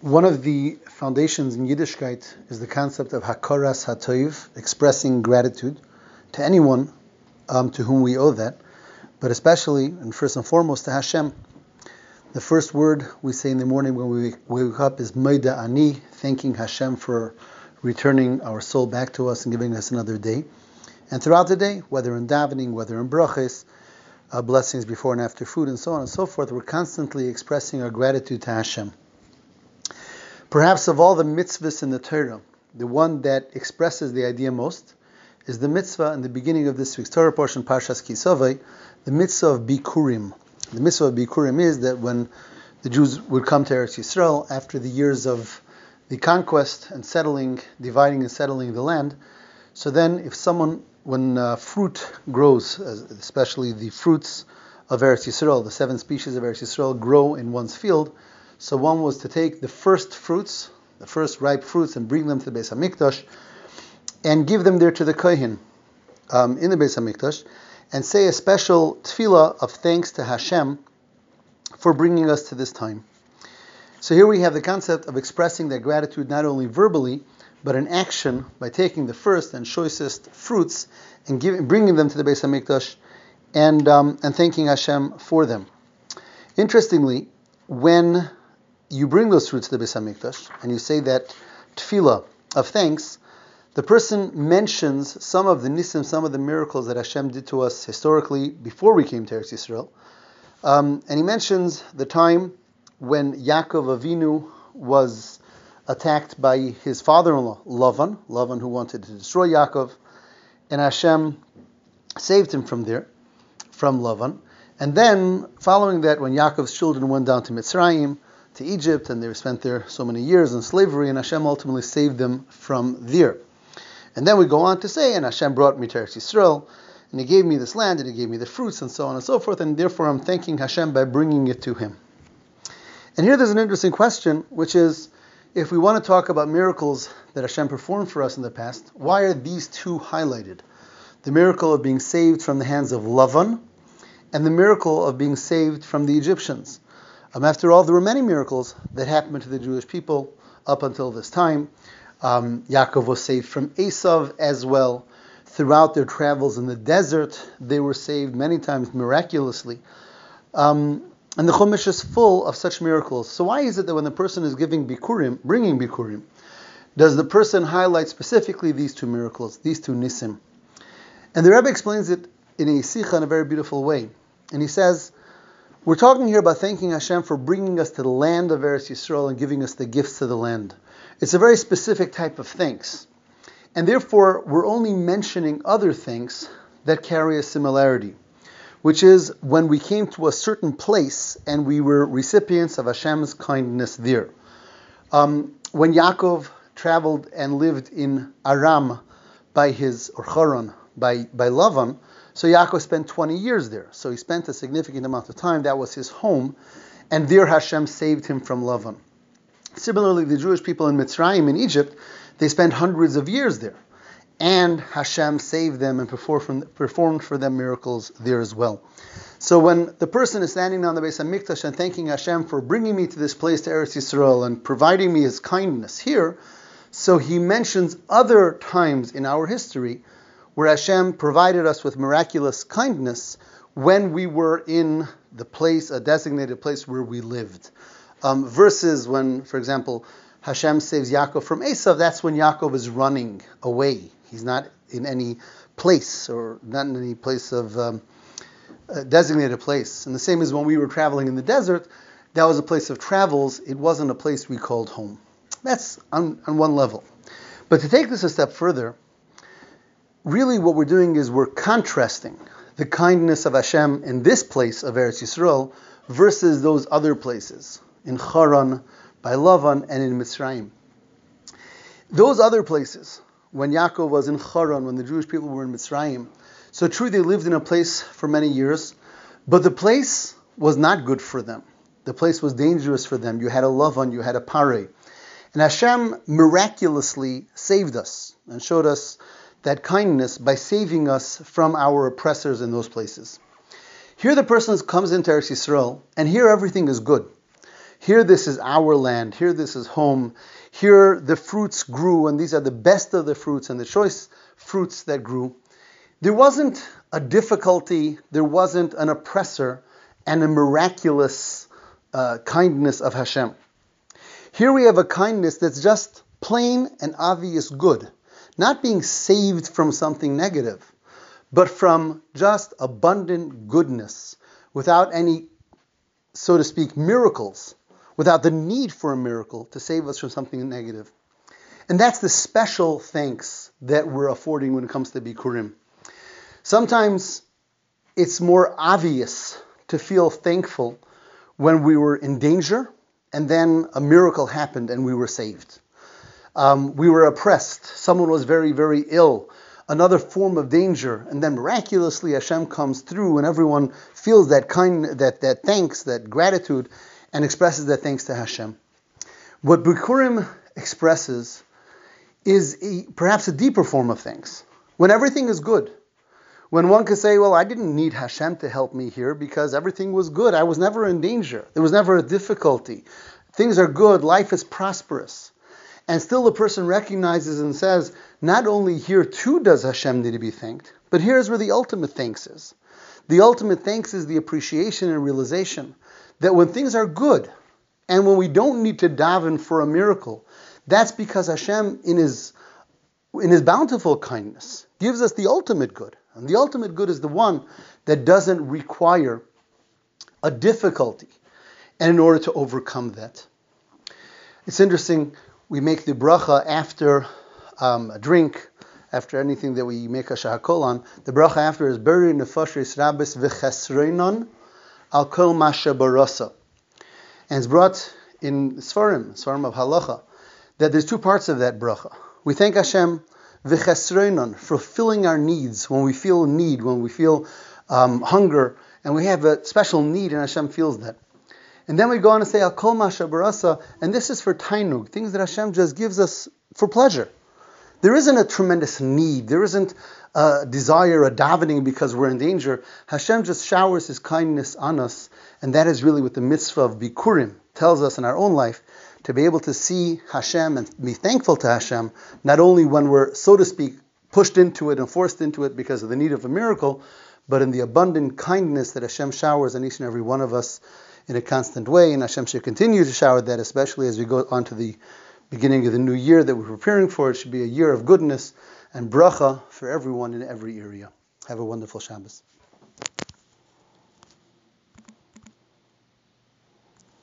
One of the foundations in Yiddishkeit is the concept of Hakaras Hatoiv, expressing gratitude to anyone um, to whom we owe that, but especially and first and foremost to Hashem. The first word we say in the morning when we wake up is Modeh Ani, thanking Hashem for returning our soul back to us and giving us another day. And throughout the day, whether in davening, whether in brachas, uh, blessings before and after food, and so on and so forth, we're constantly expressing our gratitude to Hashem. Perhaps of all the mitzvahs in the Torah, the one that expresses the idea most is the mitzvah in the beginning of this week's Torah portion, Parshas Ki Savo, the mitzvah of Bikurim. The mitzvah of Bikurim is that when the Jews would come to Eretz Yisrael after the years of the conquest and settling, dividing and settling the land, so then if someone, when uh, fruit grows, especially the fruits of Eretz Yisrael, the seven species of Eretz Yisrael grow in one's field, so one was to take the first fruits, the first ripe fruits, and bring them to the Beis Hamikdash, and give them there to the Kohen um, in the Beis Hamikdash, and say a special tefillah of thanks to Hashem for bringing us to this time. So here we have the concept of expressing their gratitude not only verbally, but in action by taking the first and choicest fruits and giving, bringing them to the Beis Hamikdash and um, and thanking Hashem for them. Interestingly, when you bring those fruits to the Beis and you say that tefillah of thanks, the person mentions some of the nisim, some of the miracles that Hashem did to us historically before we came to Eretz Yisrael, um, and he mentions the time when Yaakov Avinu was attacked by his father-in-law Lavan, Lavan who wanted to destroy Yaakov, and Hashem saved him from there, from Lavan. And then, following that, when Yaakov's children went down to Mitzrayim, to Egypt, and they spent there so many years in slavery, and Hashem ultimately saved them from there. And then we go on to say, and Hashem brought me to Eretz Yisrael, and He gave me this land, and He gave me the fruits, and so on and so forth, and therefore I'm thanking Hashem by bringing it to Him. And here there's an interesting question, which is, if we want to talk about miracles that Hashem performed for us in the past, why are these two highlighted? The miracle of being saved from the hands of Lavan, and the miracle of being saved from the Egyptians. Um, after all, there were many miracles that happened to the Jewish people up until this time. Um, Yaakov was saved from Esav as well. Throughout their travels in the desert, they were saved many times miraculously. Um, and the Chumash is full of such miracles. So why is it that when the person is giving bikurim, bringing bikurim, does the person highlight specifically these two miracles, these two nisim? And the Rebbe explains it in a sikha in a very beautiful way. And he says, we're talking here about thanking Hashem for bringing us to the land of Eretz Yisrael and giving us the gifts of the land. It's a very specific type of thanks. And therefore, we're only mentioning other things that carry a similarity, which is when we came to a certain place and we were recipients of Hashem's kindness there. Um, when Yaakov traveled and lived in Aram by his, or Charan, by, by Lavan, so Yaakov spent 20 years there. So he spent a significant amount of time. That was his home. And there Hashem saved him from Lavan. Similarly, the Jewish people in Mitzrayim, in Egypt, they spent hundreds of years there. And Hashem saved them and performed for them miracles there as well. So when the person is standing on the Beis Hamikdash and thanking Hashem for bringing me to this place, to Eretz Yisrael, and providing me His kindness here, so he mentions other times in our history where Hashem provided us with miraculous kindness when we were in the place, a designated place where we lived. Um, versus when, for example, Hashem saves Yaakov from Esav, that's when Yaakov is running away. He's not in any place or not in any place of um, designated place. And the same as when we were traveling in the desert, that was a place of travels. It wasn't a place we called home. That's on, on one level. But to take this a step further, really what we're doing is we're contrasting the kindness of Hashem in this place of Eretz Yisrael versus those other places in Charan, by Lavan, and in Mitzrayim. Those other places, when Yaakov was in Charan, when the Jewish people were in Mitzrayim, so true they lived in a place for many years, but the place was not good for them. The place was dangerous for them. You had a Lavan, you had a Pare. And Hashem miraculously saved us and showed us that kindness by saving us from our oppressors in those places. Here the person comes into Eretz Yisrael, and here everything is good. Here, this is our land. Here, this is home. Here, the fruits grew, and these are the best of the fruits and the choice fruits that grew. There wasn't a difficulty, there wasn't an oppressor, and a miraculous uh, kindness of Hashem. Here we have a kindness that's just plain and obvious good, not being saved from something negative, but from just abundant goodness without any, so to speak, miracles, without the need for a miracle to save us from something negative. And that's the special thanks that we're affording when it comes to Bikurim. Sometimes it's more obvious to feel thankful when we were in danger and then a miracle happened and we were saved. Um, we were oppressed. Someone was very, very ill. Another form of danger, and then miraculously Hashem comes through, and everyone feels that kind, that that thanks, that gratitude, and expresses that thanks to Hashem. What Bikurim expresses is a, perhaps a deeper form of thanks. When everything is good, when one could say, Well, I didn't need Hashem to help me here because everything was good. I was never in danger. There was never a difficulty. Things are good. Life is prosperous. And still the person recognizes and says, Not only here too does Hashem need to be thanked, but here's where the ultimate thanks is. The ultimate thanks is the appreciation and realization that when things are good and when we don't need to daven for a miracle, that's because Hashem, in His in His bountiful kindness, gives us the ultimate good. And the ultimate good is the one that doesn't require a difficulty, and in order to overcome that. It's interesting, we make the bracha after um, a drink, after anything that we make a shahakol on. The bracha after is beri nefashis rabis v'chesreinon al kol masha barasa. And it's brought in Svarim, Svarim of Halacha, that there's two parts of that bracha. We thank Hashem v'chesreinon, fulfilling our needs when we feel need, when we feel um, hunger, and we have a special need, and Hashem feels that. And then we go on to say al kol barasa, and this is for tainug, things that Hashem just gives us for pleasure. There isn't a tremendous need. There isn't a desire, a davening because we're in danger. Hashem just showers His kindness on us, and that is really what the mitzvah of Bikurim tells us in our own life to be able to see Hashem and be thankful to Hashem, not only when we're, so to speak, pushed into it and forced into it because of the need of a miracle, but in the abundant kindness that Hashem showers on each and every one of us in a constant way. And Hashem should continue to shower that, especially as we go on to the beginning of the new year that we're preparing for. It should be a year of goodness and bracha for everyone in every area. Have a wonderful Shabbos.